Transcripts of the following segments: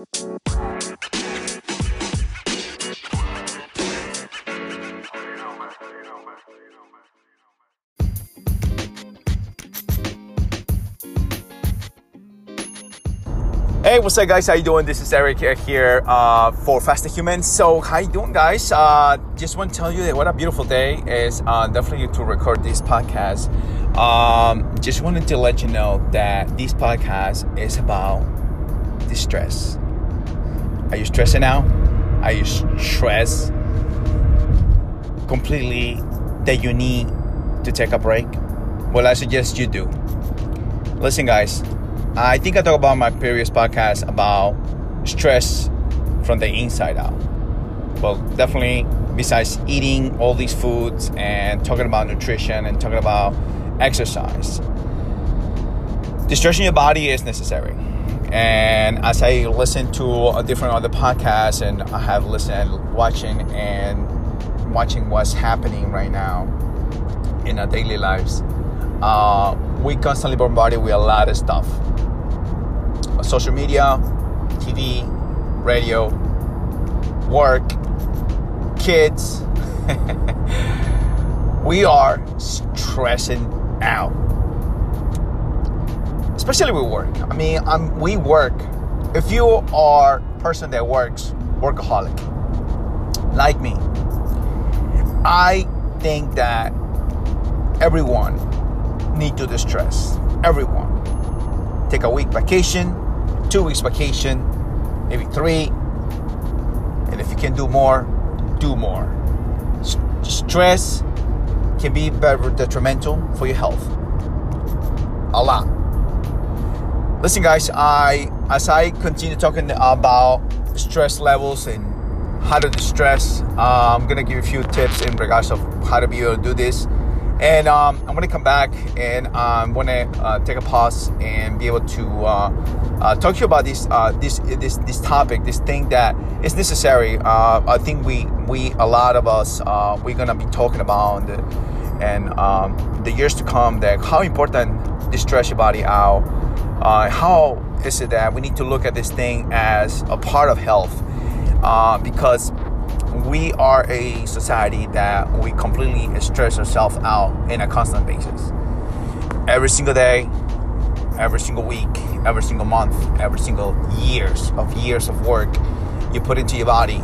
Hey, what's up, guys? How you doing? This is Eric here uh, for Faster Humans. So, how you doing, guys? Uh, just want to tell you that what a beautiful day is. Uh, definitely to record this podcast. Um, just wanted to let you know that this podcast is about distress. Are you stressing out? Are you stressed completely that you need to take a break? Well, I suggest you do. Listen, guys I think I talked about my previous podcast about stress from the inside out. Well, definitely, besides eating all these foods and talking about nutrition and talking about exercise, distressing your body is necessary. And as I listen to a different other podcasts and I have listened, watching, and watching what's happening right now in our daily lives, uh, we constantly bombarded with a lot of stuff social media, TV, radio, work, kids. we are stressing out. Especially with work. I mean, I'm, we work. If you are a person that works, workaholic, like me, I think that everyone need to distress. Everyone. Take a week vacation, two weeks vacation, maybe three. And if you can do more, do more. stress can be very detrimental for your health. A lot. Listen, guys, I as I continue talking about stress levels and how to distress, uh, I'm gonna give you a few tips in regards of how to be able to do this. And um, I'm gonna come back and I'm gonna uh, take a pause and be able to uh, uh, talk to you about this uh, this this this topic, this thing that is necessary. Uh, I think we we a lot of us we're gonna be talking about the, and um, the years to come that how important this stress your body out. how is it that we need to look at this thing as a part of health because we are a society that we completely stress ourselves out in a constant basis. Every single day, every single week, every single month, every single years of years of work you put into your body.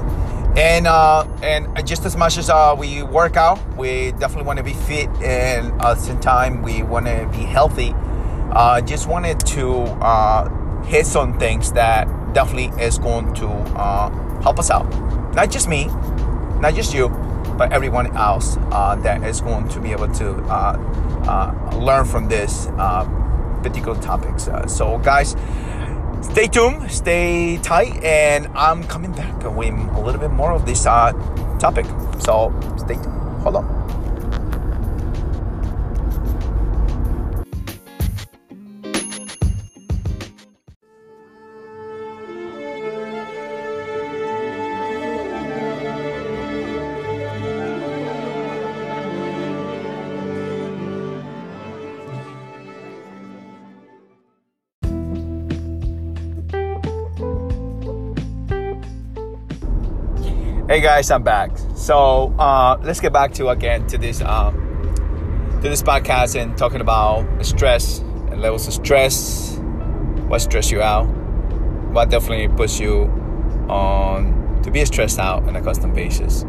And uh, and just as much as uh, we work out, we definitely want to be fit, and at the same time we want to be healthy. Uh, just wanted to uh, hit some things that definitely is going to uh, help us out not just me, not just you, but everyone else uh, that is going to be able to uh, uh, learn from this uh, particular topics. Uh, so, guys, stay tuned, stay tight, and I'm coming back with a little bit more of this uh, topic. So, stay tuned. Hold on. Hey guys, I'm back. So uh, let's get back to again to this um, to this podcast and talking about stress and levels of stress, what stress you out, what definitely puts you on to be stressed out on a constant basis.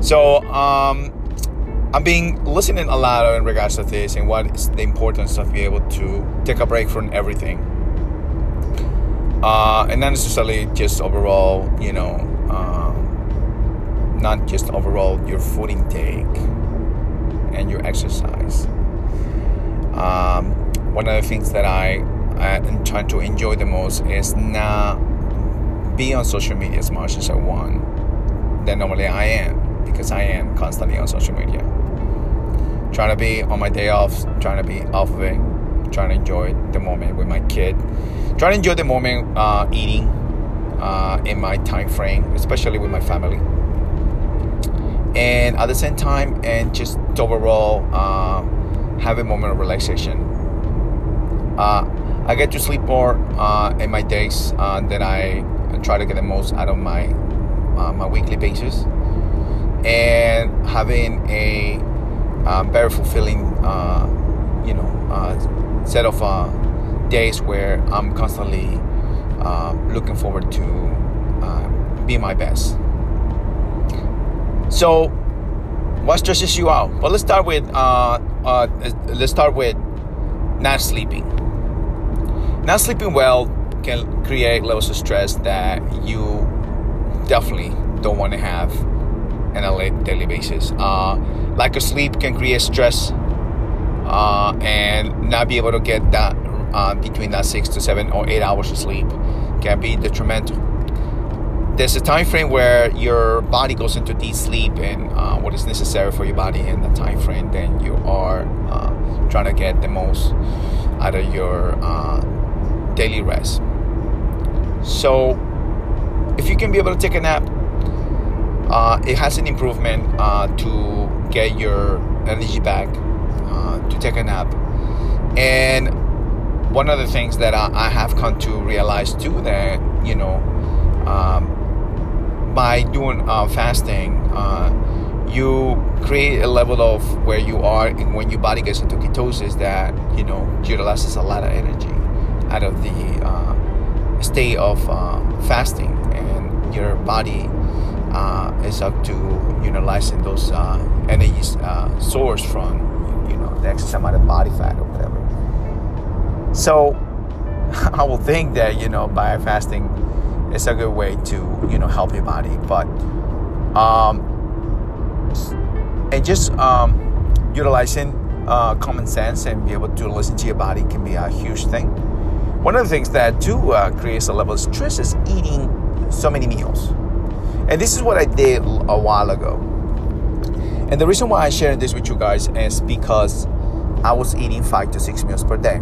So um, I'm being listening a lot in regards to this and what is the importance of being able to take a break from everything. Uh, and not necessarily just overall, you know, um, not just overall your food intake and your exercise. Um, one of the things that I, I am trying to enjoy the most is not be on social media as much as I want. That normally I am because I am constantly on social media. Trying to be on my day off, trying to be off of it, trying to enjoy the moment with my kid, trying to enjoy the moment uh, eating, uh, in my time frame, especially with my family. And at the same time, and just overall, uh, have a moment of relaxation. Uh, I get to sleep more uh, in my days uh, that I try to get the most out of my uh, my weekly basis, and having a um, very fulfilling, you know, set of days where I'm constantly looking forward to be my best. So, what stresses you out? Well, let's start with uh, uh, let's start with not sleeping. Not sleeping well can create levels of stress that you definitely don't want to have on a daily basis. Uh, lack of sleep can create stress uh, and not be able to get that uh, between that six to seven or eight hours of sleep can be detrimental. There's a time frame where your body goes into deep sleep and uh, what is necessary for your body in that time frame then you are uh, trying to get the most out of your uh, daily rest. So if you can be able to take a nap uh, it has an improvement uh, to get your energy back uh, to take a nap. And one of the things that I, I have come to realize too that you know um, by doing uh, fasting, uh, you create a level of where you are and when your body gets into ketosis that you know utilizes a lot of energy out of the uh, state of uh, fasting, and your body uh, is up to utilizing those uh, energy source from you know the excess amount of body fat or whatever. So I will think that you know by fasting it's a good way to you know help your body but um and just um utilizing uh, common sense and be able to listen to your body can be a huge thing. One of the things that too uh, creates a level of stress is eating so many meals. And this is what i did a while ago. And the reason why i share this with you guys is because i was eating five to six meals per day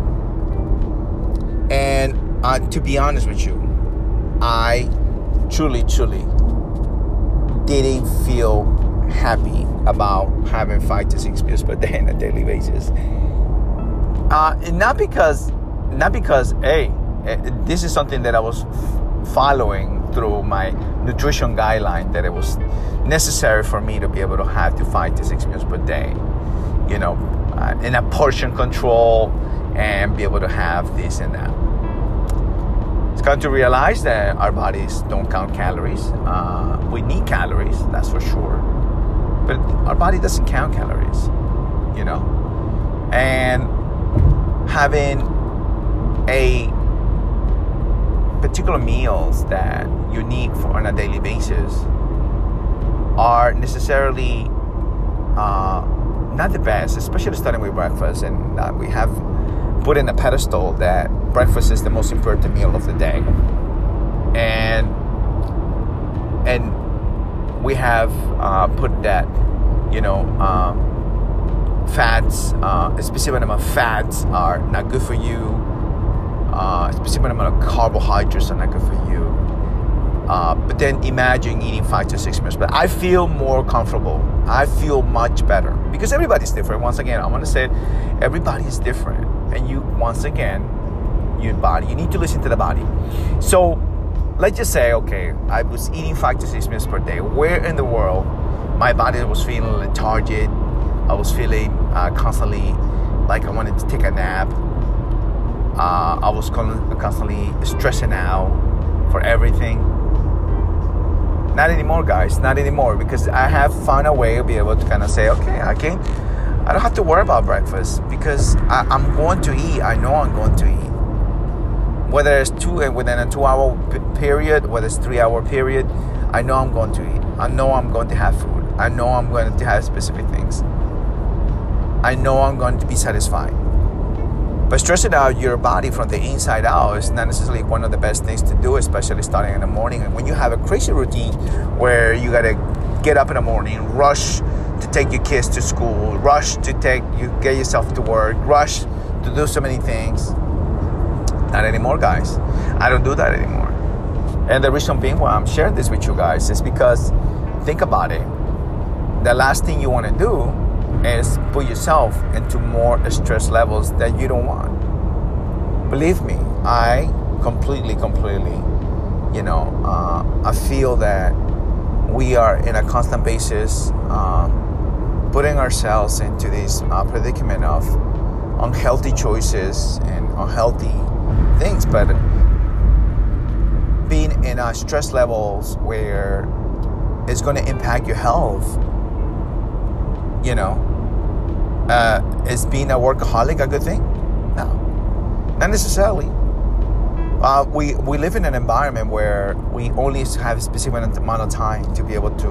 uh, to be honest with you I truly, truly didn't feel happy about having five to six meals per day on a daily basis. Uh, not because, not because, hey, eh, this is something that I was following through my nutrition guideline that it was necessary for me to be able to have to five to six meals per day, you know, uh, in a portion control and be able to have this and that come to realize that our bodies don't count calories. Uh, we need calories, that's for sure. But our body doesn't count calories, you know? And having a particular meals that you need for on a daily basis are necessarily uh, not the best, especially starting with breakfast. And uh, we have put in a pedestal that breakfast is the most important meal of the day. And and we have uh, put that you know um, fats uh, a specific amount of fats are not good for you. Uh, a specific amount of carbohydrates are not good for you. Uh, but then imagine eating five to six meals. But i feel more comfortable. I feel much better because everybody's different. Once again i want to say everybody is different and you once again your body you need to listen to the body. So let's just say okay i was eating five to six meals per day. Where in the world my body was feeling lethargic? I was feeling uh, constantly like i wanted to take a nap. Uh, i was constantly stressing out for everything. Not anymore guys not anymore because i have found a way to be able to kind of say okay i can I don't have to worry about breakfast because I, am going to eat. I know I'm going to eat. Whether it's two uh, within a two-hour period, whether it's three-hour period, I know I'm going to eat. I know I'm going to have food. I know I'm going to have specific things. I know I'm going to be satisfied. But stressing out your body from the inside out is not necessarily one of the best things to do, especially starting in the morning. And when you have a crazy routine where you gotta get up in the morning, rush to take your kids to school, rush to take you get yourself to work, rush to do so many things. Not anymore, guys. I don't do that anymore. And the reason being why I'm sharing this with you guys is because think about it. The last thing you want to do is put yourself into more stress levels that you don't want. believe me, I completely, completely, you know, uh, I feel that we are in a constant basis um, putting ourselves into this uh, predicament of unhealthy choices and unhealthy things, but being in a stress levels where it's going to impact your health, you know, uh, is being a workaholic a good thing? No, not necessarily. Uh, we, we live in an environment where we only have a specific amount of time to be able to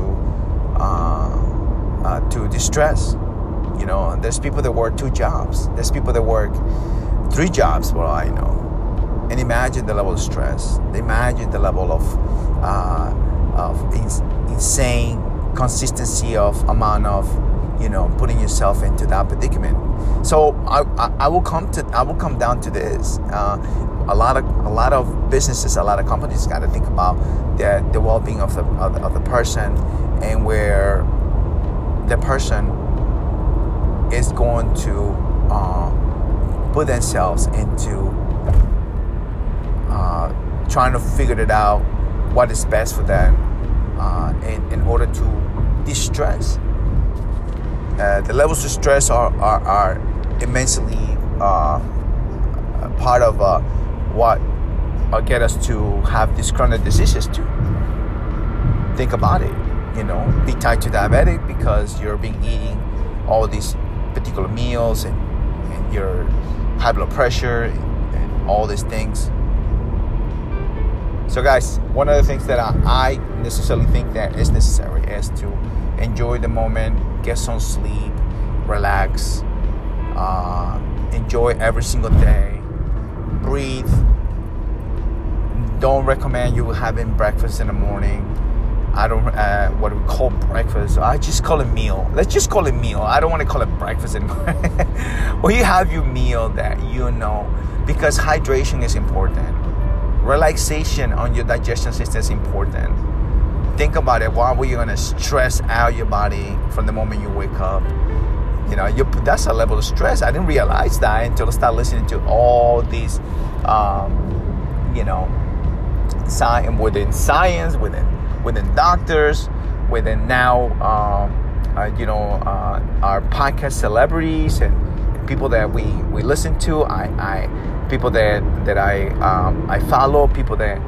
uh, uh, to distress. You know, there's people that work two jobs. There's people that work three jobs. Well, I know, and imagine the level of stress. Imagine the level of uh, of insane consistency of amount of you know putting yourself into that predicament. So I, I, I will come to I will come down to this. Uh, a lot of a lot of businesses, a lot of companies got to think about the, the well-being of the, of the, of the person and where the person is going to uh, put themselves into uh, trying to figure it out what is best for them uh, in, in order to distress. Uh, the levels of stress are, are, are immensely uh, part of uh, what uh, get us to have these chronic diseases too. Think about it. You know, be tied to diabetic because you're being eating all these particular meals and, and your high blood pressure and, and all these things. So, guys, one of the things that I, I necessarily think that is necessary is to enjoy the moment, get some sleep, relax, uh, enjoy every single day breathe. Don't recommend you having breakfast in the morning. I don't uh, what we call breakfast. I just call it meal. Let's just call it meal. I don't want to call it breakfast anymore. when you have your meal that you know, because hydration is important. Relaxation on your digestion system is important. Think about it. Why were you gonna stress out your body from the moment you wake up? You know, you, that's a level of stress. I didn't realize that until I started listening to all these, um, you know, science within science, within within doctors, within now, um, uh, you know, uh, our podcast celebrities and people that we we listen to. I, I people that that I um, I follow, people that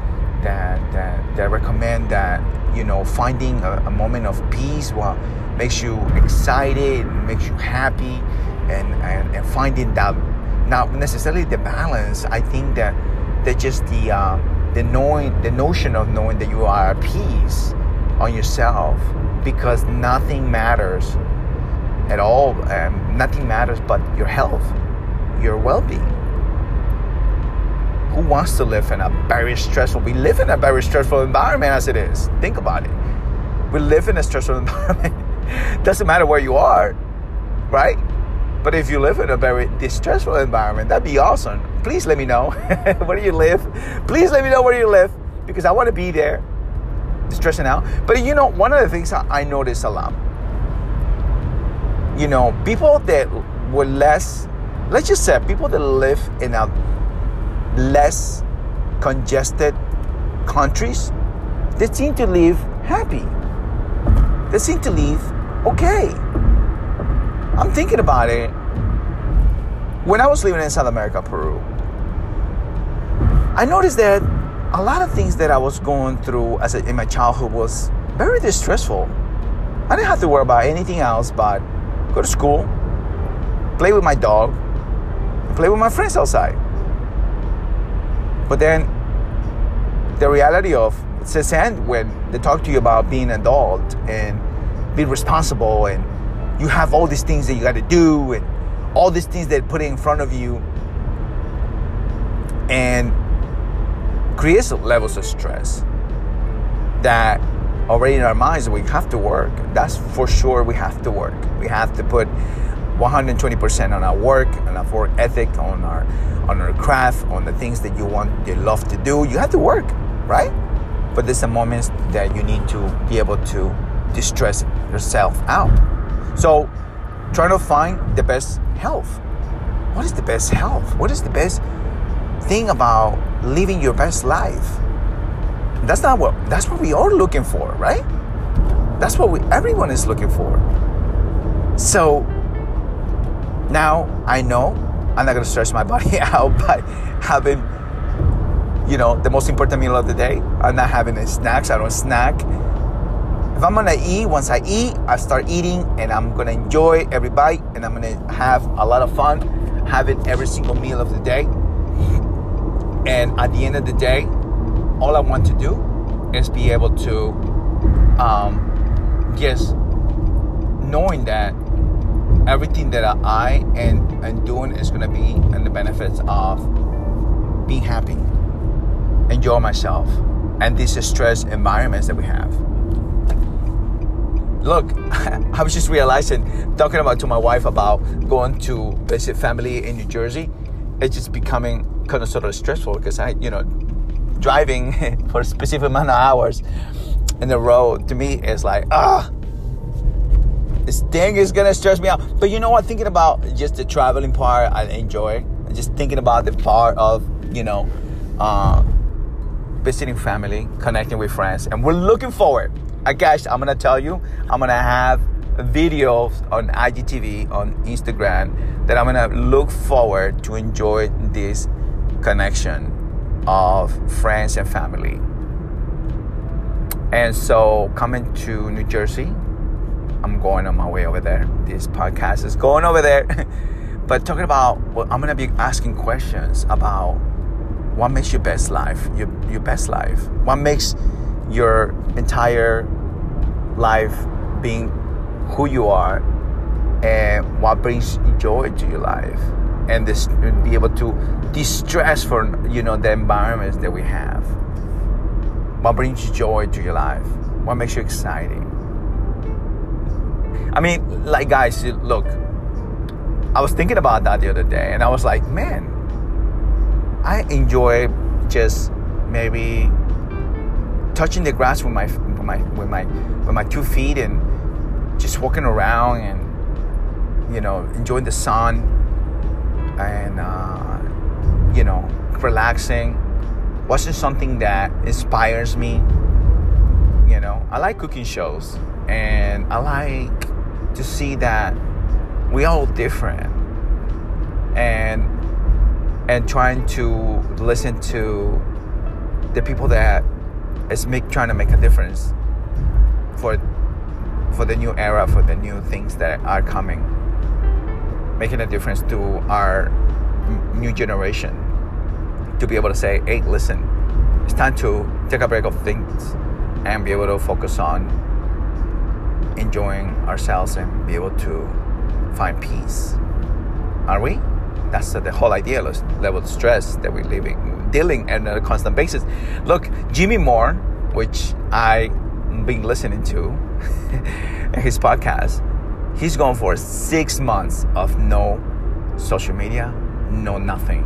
that that that recommend that you know finding a, a moment of peace while makes you excited, makes you happy, and, and, and finding that not necessarily the balance. I think that that just the uh, the knowing the notion of knowing that you are at peace on yourself because nothing matters at all. Um, nothing matters but your health, your well-being. Who wants to live in a very stressful? We live in a very stressful environment as it is. Think about it. We live in a stressful environment doesn't matter where you are, right? But if you live in a very distressful environment, that'd be awesome. Please let me know where you live. Please let me know where you live because I want to be there, stressing out. But you know, one of the things I notice a lot, you know, people that were less, let's just say, people that live in a less congested countries, they seem to live happy. They seem to live okay. I'm thinking about it. When I was living in South America, Peru, I noticed that a lot of things that I was going through as a, in my childhood was very distressful. I didn't have to worry about anything else but go to school, play with my dog, play with my friends outside. But then the reality of says and when they talk to you about being an adult and being responsible and you have all these things that you got to do and all these things that put in front of you. And creates levels of stress that already in our minds we have to work. That's for sure we have to work. We have to put 120% on our work on our work ethic on our on our craft on the things that you want you love to do. You have to work right? But there's some moments that you need to be able to distress yourself out. So, trying to find the best health. What is the best health? What is the best thing about living your best life. That's not what that's what we are looking for, right? That's what we everyone is looking for. So now I know I'm not gonna stress my body out by having you know the most important meal of the day. I'm not having any snacks, I don't snack. If I'm gonna eat, once I eat, I start eating and I'm gonna enjoy every bite and I'm gonna have a lot of fun having every single meal of the day. And at the end of the day, all I want to do is be able to um, just knowing that everything that I am, am doing is to be in the benefits of being happy, enjoy myself, and these stress environments that we have. Look, I was just realizing, talking about to my wife about going to visit family in New Jersey, it's just becoming kind of sort of stressful because I, you know, driving for a specific amount of hours in the road to me is like, ah, this thing is gonna stress me out. But you know what? Thinking about just the traveling part, I enjoy. Just thinking about the part of, you know, uh, visiting family, connecting with friends, and we're looking forward. I guess I'm gonna tell you, I'm gonna have videos on IGTV, on Instagram, that I'm gonna look forward to enjoy this connection of friends and family. And so coming to New Jersey, I'm going on my way over there. This podcast is going over there. but talking about, well, I'm gonna be asking questions about what makes your best life, your, your best life. What makes your entire life being who you are and what brings joy to your life and this be able to distress for you know the environments that we have. What brings joy to your life? What makes you exciting? I mean like guys look i was thinking about that the other day and i was like man i enjoy just maybe touching the grass with my with my with my with my two feet and just walking around and you know enjoying the sun and uh, you know relaxing watching something that inspires me you know. I like cooking shows and i like to see that we all different and and trying to listen to the people that is make trying to make a difference for for the new era for the new things that are coming making a difference to our new generation to be able to say, hey, listen, it's time to take a break of things and be able to focus on enjoying ourselves and be able to find peace. Are we? That's the whole idea level of stress that we're living, dealing on a constant basis. Look, Jimmy Moore, which I've been listening to, his podcast, He's going for six months of no social media, no nothing.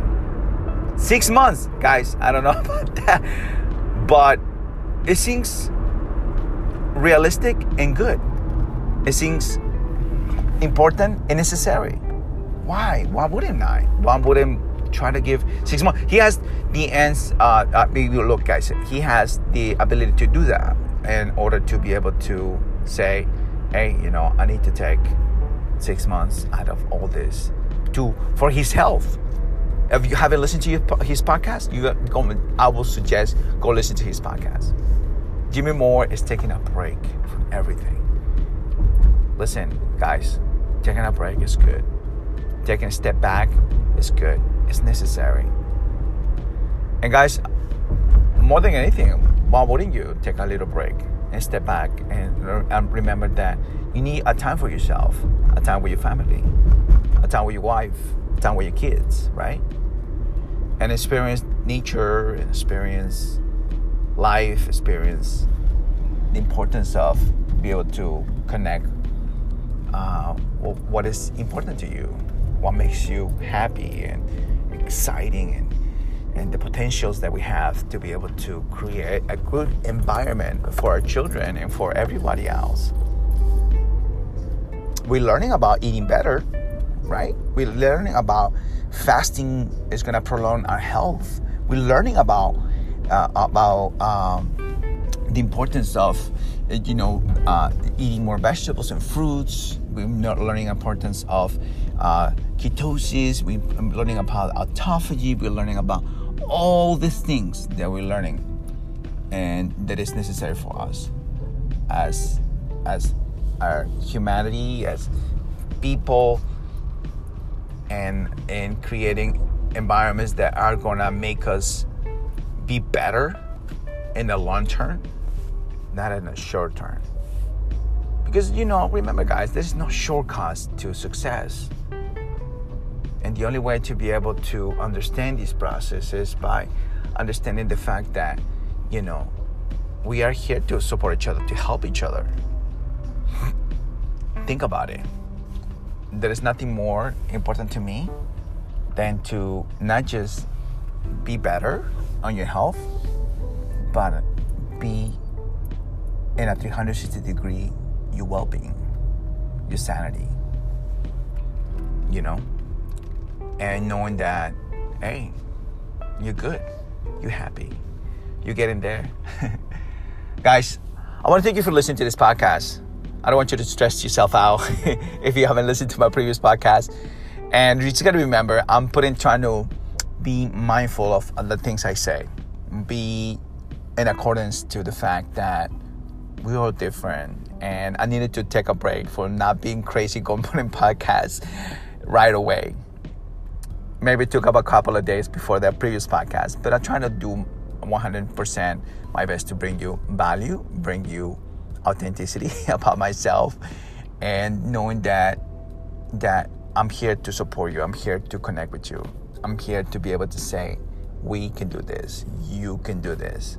Six months, guys. I don't know about that, but it seems realistic and good. It seems important and necessary. Why? Why wouldn't I? Why wouldn't try to give six months? He has the ends. Uh, uh, look, guys. He has the ability to do that in order to be able to say, hey, you know, I need to take six months out of all this to for his health. If you haven't listened to his podcast, you go, I will suggest go listen to his podcast. Jimmy Moore is taking a break from everything. Listen, guys, taking a break is good. Taking a step back is good. It's necessary. And guys, more than anything, why wouldn't you take a little break? and step back and, and remember that you need a time for yourself, a time with your family, a time with your wife, a time with your kids, right? And experience nature, experience life, experience the importance of be able to connect uh, what is important to you, what makes you happy and exciting and and the potentials that we have to be able to create a good environment for our children and for everybody else. We're learning about eating better. right? We're learning about fasting is going to prolong our health. We're learning about uh, about um, the importance of you know uh, eating more vegetables and fruits. We're not learning importance of uh, ketosis. We're learning about autophagy. We're learning about all these things that we're learning, and that is necessary for us as as our humanity, as people, and in creating environments that are gonna make us be better in the long term, not in the short term. Because you know, remember guys, there's no shortcuts to success. And the only way to be able to understand this process is by understanding the fact that, you know, we are here to support each other, to help each other. Think about it. There is nothing more important to me than to not just be better on your health, but be in a 360 degree your well-being, your sanity. You know, and knowing that, hey, you're good, you're happy, you're getting there. Guys, I want to thank you for listening to this podcast. I don't want you to stress yourself out if you haven't listened to my previous podcast. And you just got to remember, I'm putting trying to be mindful of the things I say, be in accordance to the fact that we're all different. And I needed to take a break for not being crazy going putting podcasts right away. Maybe it took up a couple of days before the previous podcast, but I'm trying to do 100% my best to bring you value, bring you authenticity about myself, and knowing that that I'm here to support you. I'm here to connect with you. I'm here to be able to say, we can do this. You can do this.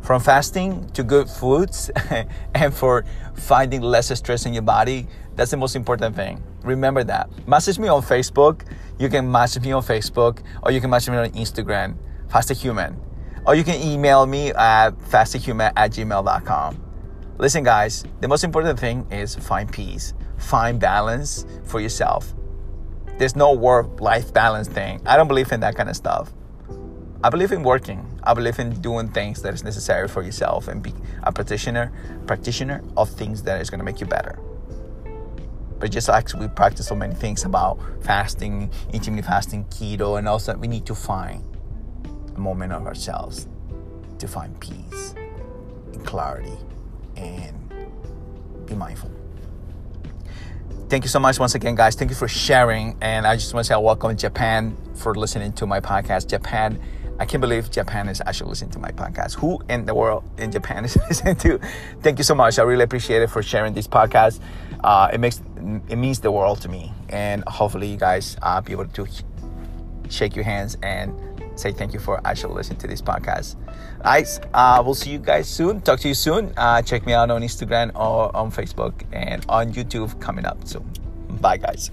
From fasting to good foods and for finding less stress in your body, that's the most important thing. Remember that. Message me on Facebook. You can message me on Facebook or you can message me on Instagram fasterhuman. Or you can email me at fasterhuman at gmail.com. Listen, guys, the most important thing is find peace, find balance for yourself. There's no work life balance thing. I don't believe in that kind of stuff. I believe in working. I believe in doing things that is necessary for yourself and be a practitioner, practitioner of things that is going to make you better. But just like we practice so many things about fasting, intermittent fasting, keto, and also we need to find a moment of ourselves to find peace and clarity and be mindful. Thank you so much once again, guys. Thank you for sharing. And I just want to say welcome to Japan for listening to my podcast. Japan, I can't believe Japan is actually listening to my podcast. Who in the world in Japan is listening to? Thank you so much. I really appreciate it for sharing this podcast. Uh, it makes it means the world to me, and hopefully you guys uh, be able to shake your hands and say thank you for actually listening to this podcast. Guys, uh, we'll see you guys soon. Talk to you soon. Uh, check me out on Instagram or on Facebook and on YouTube coming up soon. Bye, guys.